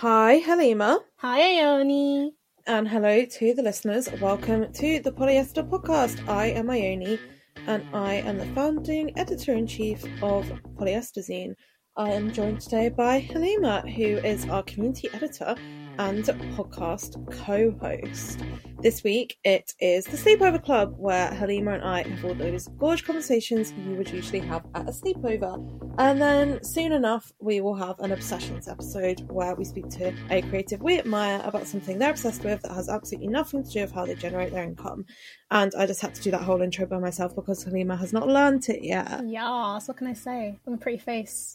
Hi, Halima. Hi, Ione. And hello to the listeners. Welcome to the Polyester Podcast. I am Ione, and I am the founding editor in chief of Polyester Zine. I am joined today by Halima, who is our community editor and podcast co host. This week it is the Sleepover Club, where Halima and I have all those gorgeous conversations you would usually have at a sleepover. And then soon enough, we will have an Obsessions episode where we speak to a creative we admire about something they're obsessed with that has absolutely nothing to do with how they generate their income. And I just had to do that whole intro by myself because Halima has not learnt it yet. Yes, what can I say? I'm a pretty face.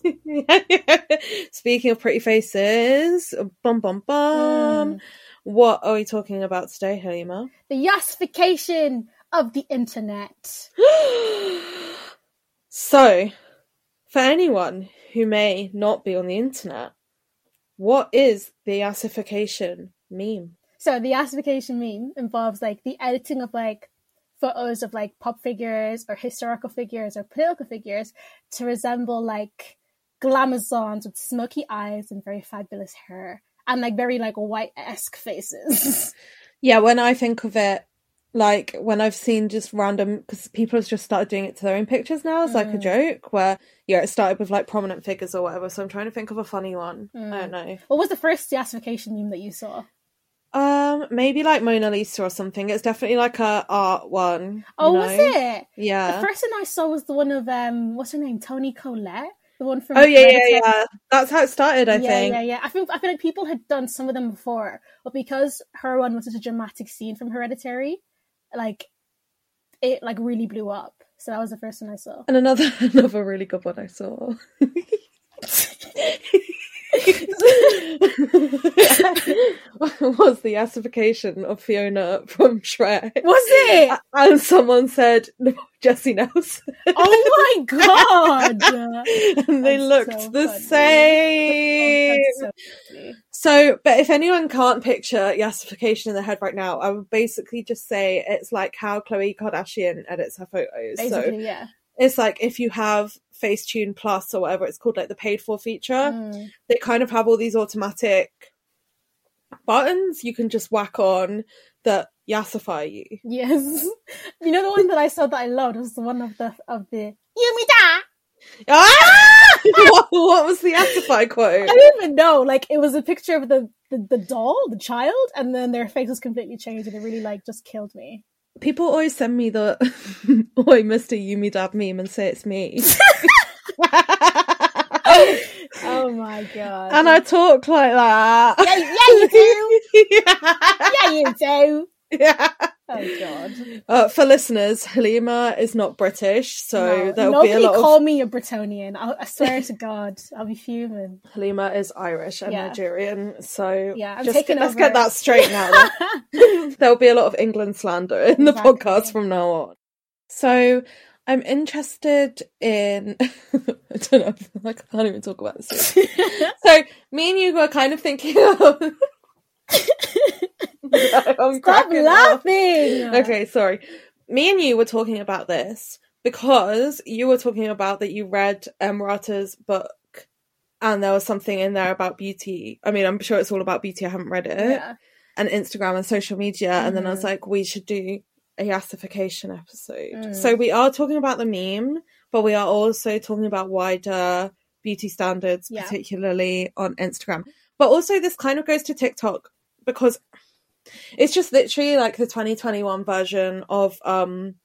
Speaking of pretty faces, bum bum bum. Mm. What are we talking about today, Halima? The yassification of the internet. so, for anyone who may not be on the internet, what is the yassification meme? So the yassification meme involves like the editing of like photos of like pop figures or historical figures or political figures to resemble like glamazons with smoky eyes and very fabulous hair and like very like white esque faces. Yeah, when I think of it, like when I've seen just random, because people have just started doing it to their own pictures now as like a Mm. joke, where yeah, it started with like prominent figures or whatever. So I'm trying to think of a funny one. I Mm. don't know. what was the first yassification meme that you saw? Um, maybe like Mona Lisa or something. It's definitely like a art one. Oh, was it? Yeah. The first one I saw was the one of um, what's her name, Toni Collette, the one from. Oh yeah, yeah, Hereditary. yeah. That's how it started, I yeah, think. yeah, yeah. I think I feel like people had done some of them before, but because her one was such a dramatic scene from Hereditary, like it like really blew up. So that was the first one I saw. And another another really good one I saw. was the yassification of Fiona from Shrek. Was it? And someone said no, Jesy Nelson. Oh my god! and they That's looked so the funny. same. So. So, but if anyone can't picture yassification in their head right now, I would basically just say it's like how Khloe Kardashian edits her photos. So Basically, yeah. It's like if you have Facetune Plus or whatever it's called, like the paid for feature, Mm. they kind of have all these automatic buttons you can just whack on that yassify you. Yes. You know the one that I saw that I loved was the one of the of the Yumida. Ah! what, what was the yassify quote? I don't even know. Like it was a picture of the, the the doll, the child, and then their face was completely changed, and it really like just killed me. People always send me the "Oi, Mister Yumi Dad" meme and say it's me, Oh my god! and I talk like that. yeah, yeah, you do. yeah. Yeah, you do. Yeah. Oh god! Uh, for listeners, Halima is not British, so No, there'll be a nobody lot call of. me a Bretonian. I, I swear to God, I'll be fuming. Halima is Irish and Yeah. Nigerian, so Yeah, I'm just taking get, let's get that straight now. there'll be a lot of England slander in the Exactly. podcast from now on. So I'm interested in. I don't know. I can't even talk about this. so me and you were kind of thinking of. I'm Stop cracking up. laughing. Okay, sorry. Me and you were talking about this because you were talking about that you read Emrata's book and there was something in there about beauty. I mean, I'm sure it's all about beauty. I haven't read it. Yeah. And Instagram and social media. And then I was Mhm. like, we should do a yassification episode. Mm. So we are talking about the meme, but we are also talking about wider beauty standards, Yeah. particularly on Instagram. But also, this kind of goes to TikTok because it's just literally like the 2021 version of um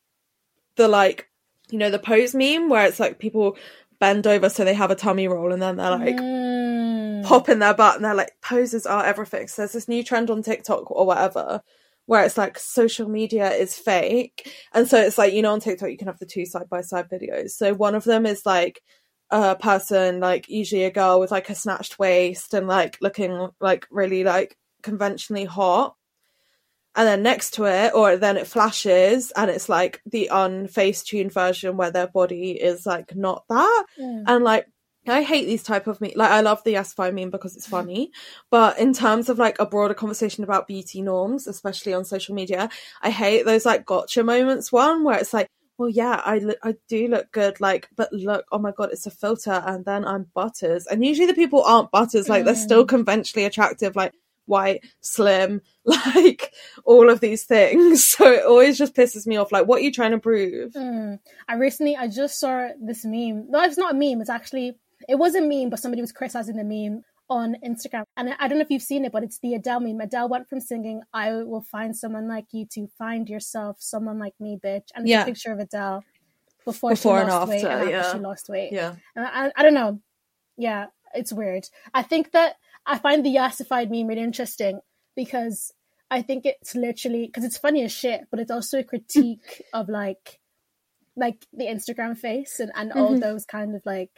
the like you know the pose meme where it's like people bend over so they have a tummy roll and then they're like Mm. pop in their butt and they're like poses are everything. So there's this new trend on TikTok or whatever where it's like social media is fake. And so it's like, you know, on TikTok you can have the two side by side videos. So one of them is like a person, like usually a girl with like a snatched waist and like looking like really like conventionally hot. And then next to it, or then it flashes and it's like the unface tuned version where their body is like not that. Mm. And like I hate these type of meme. Like I love the Yassify meme because it's funny, but in terms of like a broader conversation about beauty norms, especially on social media, I hate those like gotcha moments. One where it's like, well, yeah, I look, I do look good, like, but look, oh my god, it's a filter, and then I'm butters, and usually the people aren't butters, like they're still conventionally attractive, like white, slim, like all of these things. So it always just pisses me off. Like, what are you trying to prove? Mm. I recently I just saw this meme. No, it's not a meme. It's actually it was a meme, but somebody was criticizing the meme on Instagram. And I don't know if you've seen it, but it's the Adele meme. Adele went from singing "I will find someone like you" to "Find yourself someone like me, bitch." And it's Yeah. a picture of Adele before, Before she and lost weight after, and after yeah. she lost weight. Yeah, And I, I don't know. Yeah, it's weird. I think that I find the yassified meme really interesting because I think it's literally because it's funny as shit, but it's also a critique of like like the Instagram face and, and all Mhm. those kind of like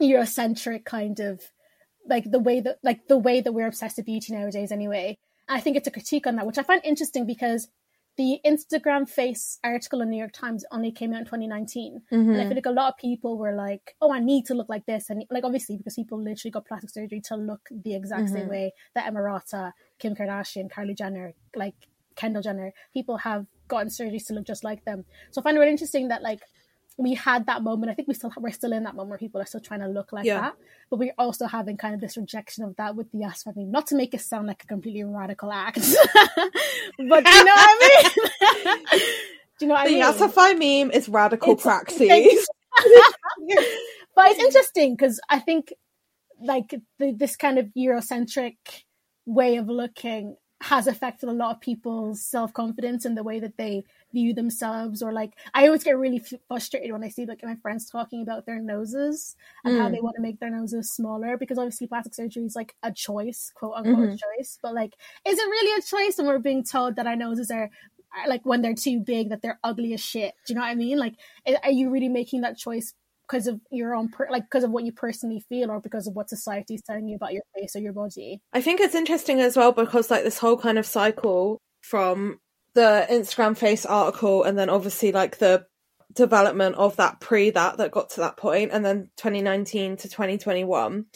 Eurocentric kind of like the way that like the way that we're obsessed with beauty nowadays anyway. I think it's a critique on that, which I find interesting because the Instagram face article in New York Times only came out in 2019. And I mm-hmm. feel like a lot of people were like, oh, I need to look like this. And like, obviously, because people literally got plastic surgery to look the exact same mm-hmm. way that Emrata, Kim Kardashian, Kylie Jenner, like Kendall Jenner, people have gotten surgeries to look just like them. So I find it really interesting that like we had that moment. I think we still we're still in that moment where people are still trying to look like Yeah. that, but we're also having kind of this rejection of that with the ass meme. Not to make it sound like a completely radical act, but you know what I mean? do you know what I mean? the mean? Yassify meme is radical It's- praxis. but it's interesting because I think like the, this kind of Eurocentric way of looking has affected a lot of people's self confidence and the way that they view themselves. Or like, I always get really f- frustrated when I see like my friends talking about their noses and how Mm. they want to make their noses smaller because obviously plastic surgery is like a choice, quote unquote Mhm. choice. But like, is it really a choice when we're being told that our noses are are, like when they're too big that they're ugly as shit? Do you know what I mean? Like, are you really making that choice because of your own per- like because of what you personally feel or because of what society is telling you about your face or your body? I think it's interesting as well because like this whole kind of cycle from the Instagram face article and then obviously like the development of that pre that that got to that point and then 2019 to 2021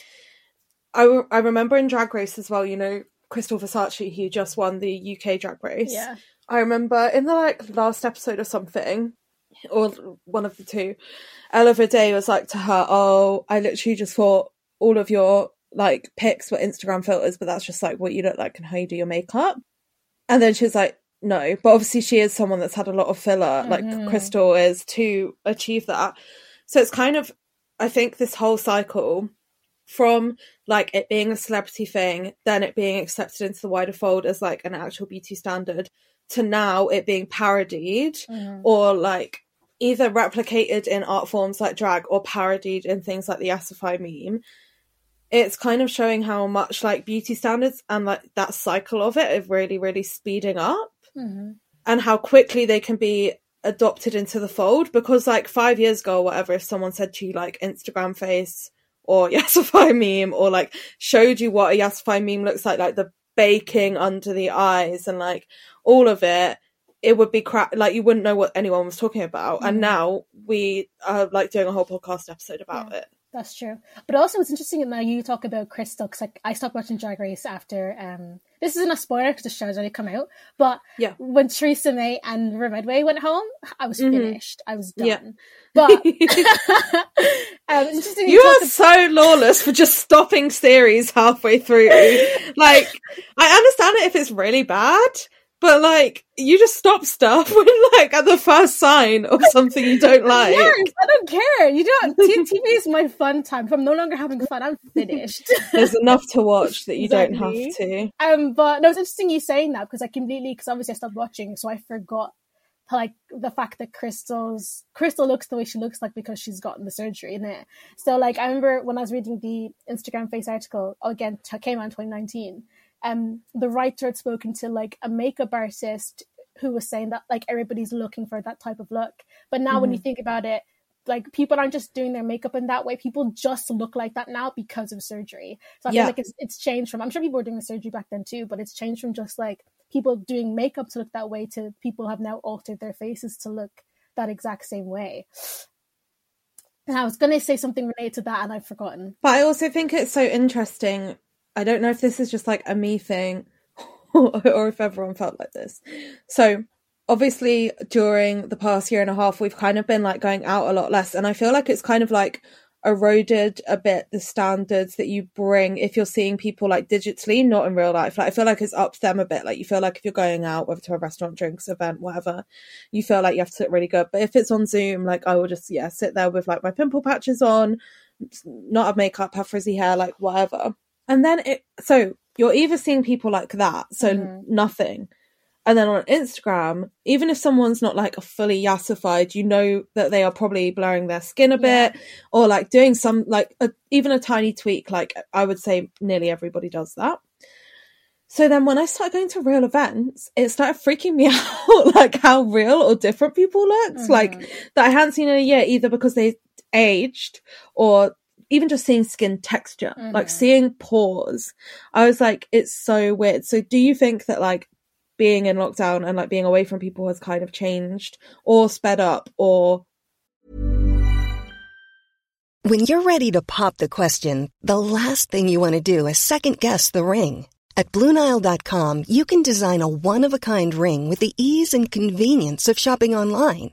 I, re- I remember in drag race as well you know Krystal Versace who just won the UK drag race. Yeah. I remember in the like last episode or something, or one of the two, Ella Vaday was like to her, "Oh, I literally just thought all of your like pics were Instagram filters, but that's just like what you look like and how you do your makeup." And then she was like, "No," but obviously she is someone that's had a lot of filler, Mhm. like Krystal is, to achieve that. So it's kind of, I think, this whole cycle from like it being a celebrity thing, then it being accepted into the wider fold as like an actual beauty standard, to now it being parodied Mhm. or like either replicated in art forms like drag or parodied in things like the Yassify meme. It's kind of showing how much like beauty standards and like that cycle of it is really, really speeding up Mhm. and how quickly they can be adopted into the fold because like five years ago or whatever if someone said to you like instagram face or yassify meme or like showed you what a yassify meme looks like like the baking under the eyes and like all of it it would be crap like you wouldn't know what anyone was talking about and Mhm. now we are like doing a whole podcast episode about it That's true. But also, it's interesting that now you talk about Krystal because like, I stopped watching Drag Race after. um This isn't a spoiler because the show's already come out. But Yeah. when Choriza May and River Medway went home, I was Mhm. finished. I was done. Yeah. But um, interesting You talk are so lawless for just stopping series halfway through. like, I understand it if it's really bad, but like you just stop stuff when like at the first sign of something you don't like. Yes, I don't care. You don't. TV is my fun time. If I'm no longer having fun, I'm finished. There's enough to watch that you Exactly. don't have to. Um, but no, it's interesting you saying that because I completely because obviously I stopped watching, so I forgot like the fact that Krystal's Crystal looks the way she looks like because she's gotten the surgery in it. So like I remember when I was reading the Instagram face article again t- came out in 2019. Um, the writer had spoken to like a makeup artist who was saying that like everybody's looking for that type of look, but now when you think about it. Like people aren't just doing their makeup in that way. People just look like that now because of surgery. So I Yeah. feel like it's it's changed from. I'm sure people were doing the surgery back then too, but it's changed from just like people doing makeup to look that way to people have now altered their faces to look that exact same way. And I was going to say something related to that and I've forgotten. But I also think it's so interesting. I don't know if this is just like a me thing or if everyone felt like this. So, obviously, during the past year and a half, we've kind of been like going out a lot less. And I feel like it's kind of like eroded a bit the standards that you bring if you're seeing people like digitally, not in real life. Like, I feel like it's upped them a bit. Like, you feel like if you're going out, whether to a restaurant, drinks, event, whatever, you feel like you have to look really good. But if it's on Zoom, like, I will just, yeah, sit there with like my pimple patches on, not have makeup, have frizzy hair, like whatever. And then it, so you're either seeing people like that, so Mhm. nothing. And then on Instagram, even if someone's not like fully yassified, you know that they are probably blurring their skin a Yeah. bit or like doing some, like a, even a tiny tweak. Like I would say nearly everybody does that. So then when I started going to real events, it started freaking me out, like how real or different people looked. Like Mhm. that I hadn't seen in a year, either because they aged or even just seeing skin texture, like Mhm. seeing pores. I was like, it's so weird. So do you think that like being in lockdown and like being away from people has kind of changed or sped up or When you're ready to pop the question, the last thing you want to do is second guess the ring. At Bluenile.com, you can design a one of a kind ring with the ease and convenience of shopping online.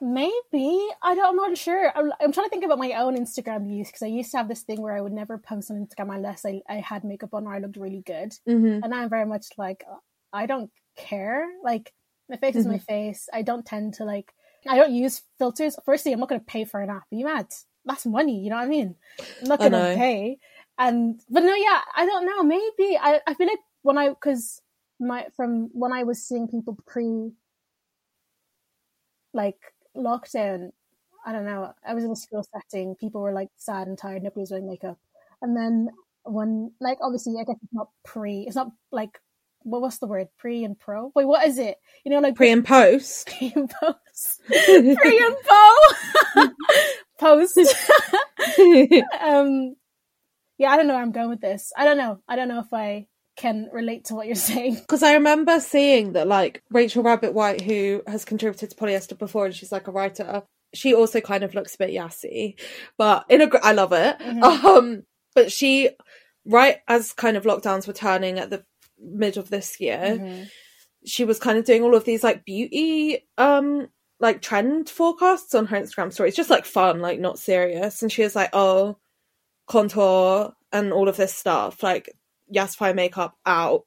Maybe. I don't, I'm not sure. I'm, I'm trying to think about my own Instagram use because I used to have this thing where I would never post on Instagram unless I, I had makeup on or I looked really good. Mm-hmm. And now I'm very much like, I don't care. Like, my face is my face. I don't tend to like, I don't use filters. Firstly, I'm not going to pay for an app. Are you mad? That's money. You know what I mean? I'm not going to pay. And, but no, yeah, I don't know. Maybe I, I feel like when I, cause my, from when I was seeing people pre, like lockdown, I don't know. I was in a school setting. People were like sad and tired. Nobody was wearing makeup. And then when, like, obviously, I guess it's not pre. It's not like, what what's the word? Pre and pro. Wait, what is it? You know, like Pre and post. pre and post. pre and po. post. um, yeah, I don't know where I'm going with this. I don't know. I don't know if I can relate to what you're saying. Because I remember seeing that, like, Rachel Rabbit White, who has contributed to Polyester before, and she's like a writer, she also kind of looks a bit yassy, but in a, I love it. Mhm. Um, but she, right as kind of lockdowns were turning at the mid of this year, Mhm. she was kind of doing all of these like beauty um like trend forecasts on her Instagram stories, just like fun, like not serious. And she was like, "Oh, contour and all of this stuff, like Yassify makeup out,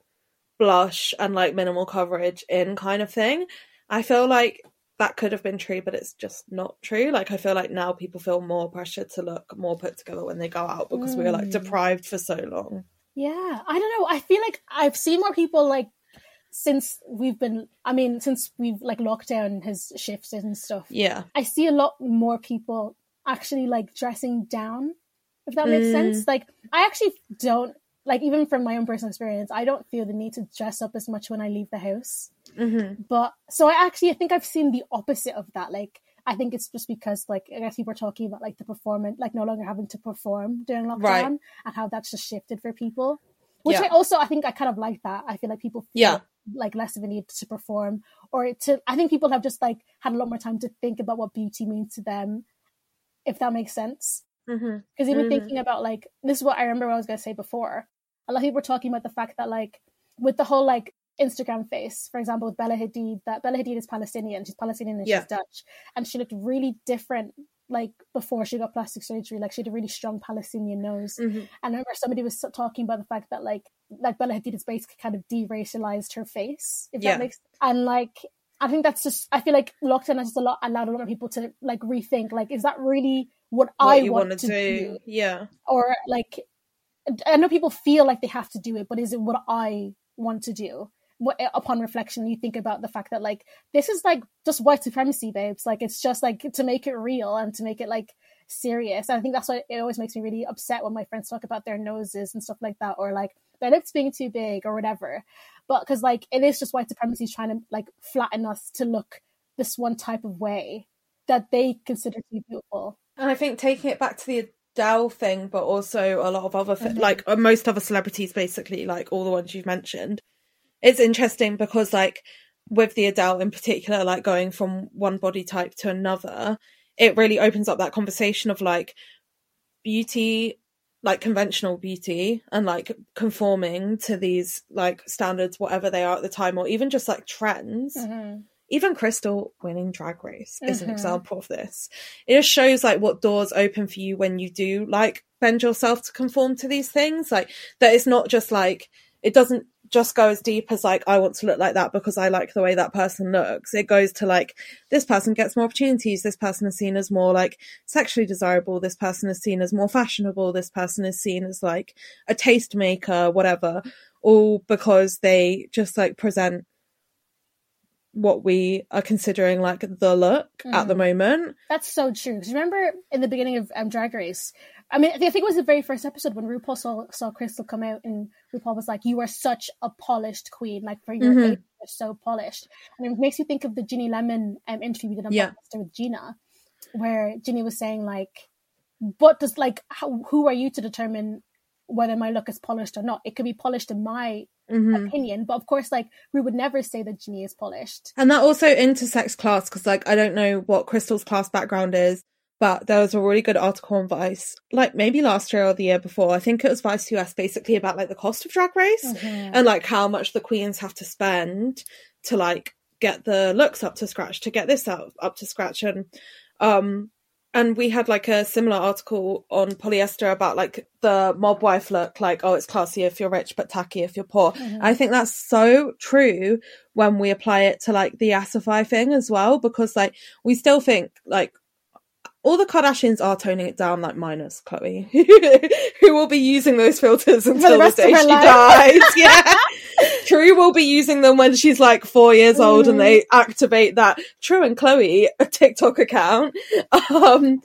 blush and like minimal coverage in kind of thing." I feel like that could have been true, but it's just not true. Like I feel like now people feel more pressure to look more put together when they go out because mm. we were like deprived for so long. Yeah, I don't know. I feel like I've seen more people like since we've been i mean since we've like lockdown has shifted and stuff yeah i see a lot more people actually like dressing down if that makes mm. sense like i actually don't like even from my own personal experience i don't feel the need to dress up as much when i leave the house mm-hmm. but so i actually i think i've seen the opposite of that like i think it's just because like i guess people are talking about like the performance like no longer having to perform during lockdown right. and how that's just shifted for people which yeah. I also I think I kind of like that. I feel like people feel yeah like less of a need to perform or to i think people have just like had a lot more time to think about what beauty means to them if that makes sense because mm-hmm. even mm-hmm. thinking about like this is what i remember what i was going to say before a lot of people were talking about the fact that like with the whole like instagram face for example with bella hadid that bella hadid is palestinian she's palestinian and yeah. she's dutch and she looked really different like before she got plastic surgery, like she had a really strong Palestinian nose. Mm-hmm. And I remember somebody was talking about the fact that like like Bella Hadid has basically kind of deracialized her face, if yeah. that makes and like I think that's just I feel like lockdown has just a lot allowed a lot of people to like rethink like is that really what, what I want to do? do? Yeah. Or like I know people feel like they have to do it, but is it what I want to do? Eh, upon reflection you think about the fact that like this is like just white supremacy babes. Like it's just like to make it real and to make it like serious. And i think that's why it always makes me really upset when my friends talk about their noses and stuff like that or like their lips being too big or whatever. But because like it is just white supremacy trying to like flatten us to look this one type of way that they consider to be beautiful. And i think taking it back to the Adele thing, but also a lot of other, mm-hmm. like uh, most other celebrities, basically, like all the ones you've mentioned, it's interesting because like with the Adele in particular, like going from one body type to another, it really opens up that conversation of like beauty, like conventional beauty and like conforming to these like standards, whatever they are at the time, or even just like trends. Mm-hmm. Even Krystal winning Drag Race is mm-hmm. an example of this. It just shows like what doors open for you when you do like bend yourself to conform to these things. Like that it's not just like it doesn't just go as deep as like I want to look like that because I like the way that person looks. It goes to like this person gets more opportunities. This person is seen as more like sexually desirable. This person is seen as more fashionable. This person is seen as like a taste maker, whatever. All because they just like present what we are considering like the look mm. at the mm. moment. That's so true. Because remember in the beginning of um, Drag Race, I mean, I think it was the very first episode when RuPaul saw, saw Krystal come out, and RuPaul was like, "You are such a polished queen. Like for your mm-hmm. age, you're so polished." And it makes you think of the Ginny Lemon um, interview we did on yeah. with Gina, where Ginny was saying like, "What does like how, who are you to determine whether my look is polished or not? It could be polished in my Mm-hmm. opinion. But of course, like we would never say that Ginny is polished. And that also intersects class because, like, I don't know what Krystal's class background is, but there was a really good article on Vice, like maybe last year or the year before. I think it was Vice US, basically about like the cost of Drag Race mm-hmm. and like how much the queens have to spend to like get the looks up to scratch, to get this up up to scratch, and um, and we had like a similar article on polyester about like the mob wife look, like oh, it's classy if you're rich, but tacky if you're poor. Mm-hmm. I think that's so true when we apply it to like the Yassify thing as well, because like we still think like all the Kardashians are toning it down, like minus Khloe, who will be using those filters until the, the day she life. dies. Yeah. True will be using them when she's like four years old mm. and they activate that True and Khloe a TikTok account. Um,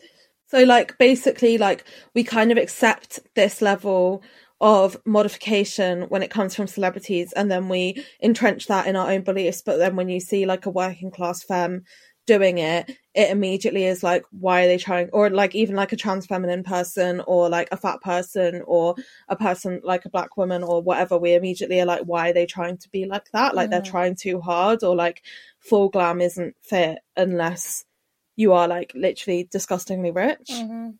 so like basically like we kind of accept this level of modification when it comes from celebrities and then we entrench that in our own beliefs. But then when you see like a working class femme doing it, it immediately is like, why are they trying? Or like even like a trans feminine person or like a fat person or a person like a black woman or whatever, we immediately are like, why are they trying to be like that? Like they're trying too hard or like full glam isn't fit unless you are like literally disgustingly rich. Mm-hmm.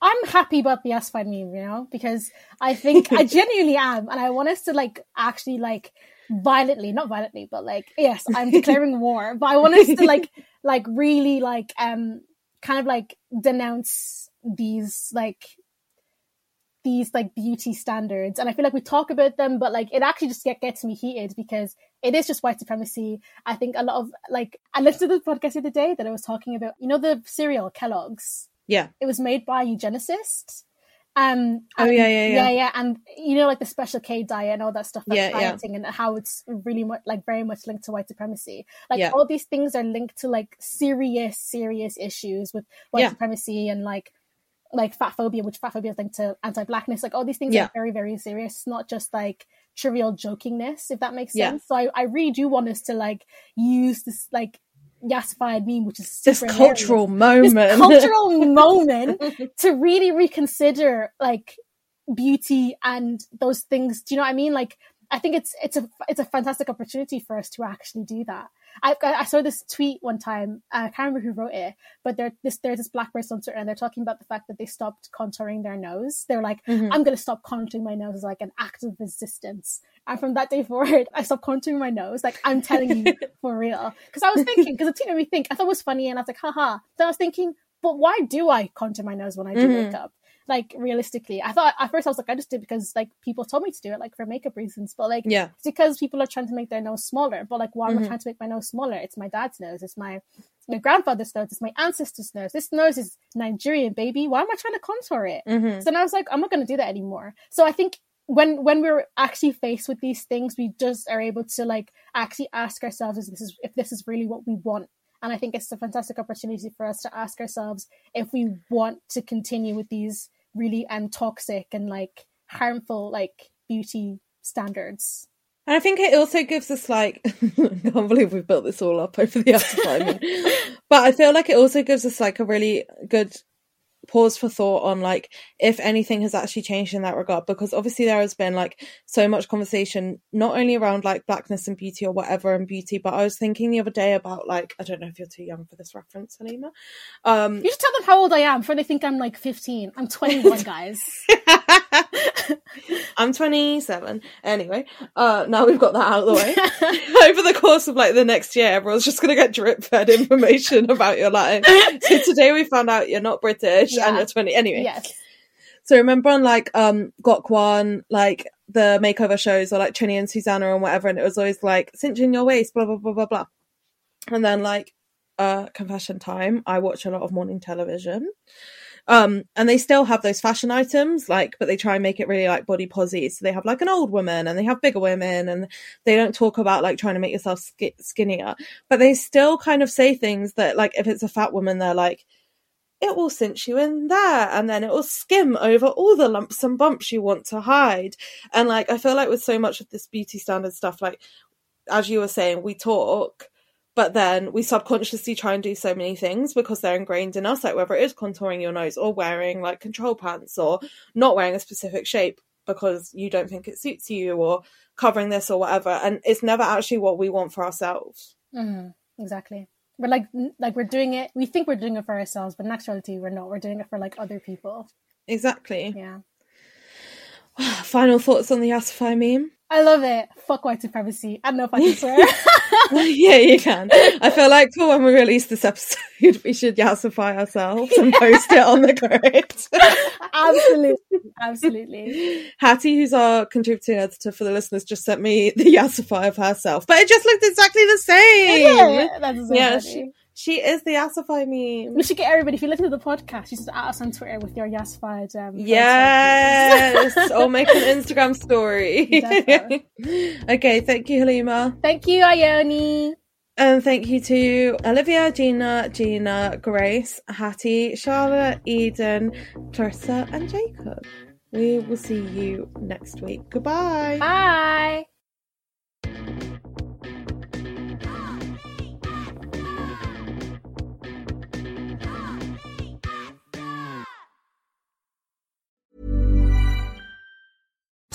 I'm happy about the Yassify meme, you know, because I think I genuinely am, and I want us to like actually like violently, not violently, but like yes, I'm declaring war, but I want us to like like really like um kind of like denounce these like these like beauty standards. And i feel like we talk about them but like it actually just get, gets me heated because it is just white supremacy. I think a lot of like i listened to the podcast the other day that i was talking about you know the cereal kellogg's? Yeah. it was made by eugenicists um Oh, yeah, yeah, yeah. yeah yeah and you know like the special k diet and all that stuff that's Yeah, yeah. and how it's really much like very much linked to white supremacy like Yeah. all these things are linked to like serious serious issues with white supremacy and like like fat phobia which fat phobia is linked to anti-blackness like all these things are very very serious not just like trivial jokingness if that makes sense so I, I really do want us to like use this like yassified meme which is This hilarious cultural moment. this cultural moment to really reconsider like beauty and those things. Do you know what I mean? Like, I think it's it's a it's a fantastic opportunity for us to actually do that. I I saw this tweet one time. I can't remember who wrote it, but there this there's this black person on Twitter, and they're talking about the fact that they stopped contouring their nose. They're like, Mhm. I'm going to stop contouring my nose as like an act of resistance. And from that day forward, I stopped contouring my nose. Like I'm telling you for real, because I was thinking, because the tweet made me think. I thought it was funny, and I was like, haha. Then I was thinking, but why do I contour my nose when I do Mhm. makeup? Like realistically, I thought at first I was like, I just did because like people told me to do it, like for makeup reasons. But like, Yeah. it's because people are trying to make their nose smaller. But like, why am I Mhm. trying to make my nose smaller? It's my dad's nose. It's my my grandfather's nose. It's my ancestors' nose. This nose is Nigerian, baby. Why am I trying to contour it? Mhm. So then I was like, I'm not going to do that anymore. So I think when when we're actually faced with these things, we just are able to like actually ask ourselves if this is if this is really what we want. And I think it's a fantastic opportunity for us to ask ourselves if we want to continue with these really and toxic and like harmful like beauty standards. And I think it also gives us like I can't believe we've built this all up over the advertisement. but I feel like it also gives us like a really good pause for thought on like if anything has actually changed in that regard because obviously there has been like so much conversation not only around like blackness and beauty or whatever and beauty but I was thinking the other day about like I don't know if you're too young for this reference Halima um You should tell them how old I am before they think I'm like 15. I'm 21, guys. I'm 27. Anyway, uh, now we've got that out of the way. Over the course of like the next year, everyone's just going to get drip fed information about your life. So today we found out you're not British and Yeah. you're 20. Anyway, yes. so remember on like um Gok Wan, like the makeover shows or like Trinny and Susannah and whatever, and it was always like cinching your waist, blah blah blah blah blah. And then like uh confession time, I watch a lot of morning television. Um and they still have those fashion items, like, but they try and make it really like body posy. So they have like an old woman and they have bigger women and they don't talk about like trying to make yourself sk- skinnier, but they still kind of say things that like if it's a fat woman, they're like, it will cinch you in there and then it will skim over all the lumps and bumps you want to hide. And like, I feel like with so much of this beauty standard stuff, like, as you were saying, we talk, but then we subconsciously try and do so many things because they're ingrained in us, like whether it is contouring your nose or wearing like control pants or not wearing a specific shape because you don't think it suits you or covering this or whatever. And it's never actually what we want for ourselves. hmm Exactly. We're like, like we're doing it. We think we're doing it for ourselves, but in actuality, we're not. We're doing it for like other people. Exactly. Yeah, Final thoughts on the Yassify meme? I love it. Fuck white supremacy. I don't know if I can swear. yeah, you can. I feel like for when we release this episode, we should yassify ourselves and post it on the grid. absolutely, absolutely. Hattie, who's our contributing editor for the listeners, just sent me the yassify of herself, but it just looked exactly the same. Yeah, that's so Yeah. She, is the yassify meme. We should get everybody. If you listen to the podcast, you just add us on Twitter with your yassified. Um. Yes, or make an Instagram story. Okay, thank you, Halima. Thank you, Ione. And thank you to Olivia, Gina, Gina, Grace, Hattie, Charlotte, Eden, Clarissa, and Jacob. We will see you next week. Goodbye. Bye.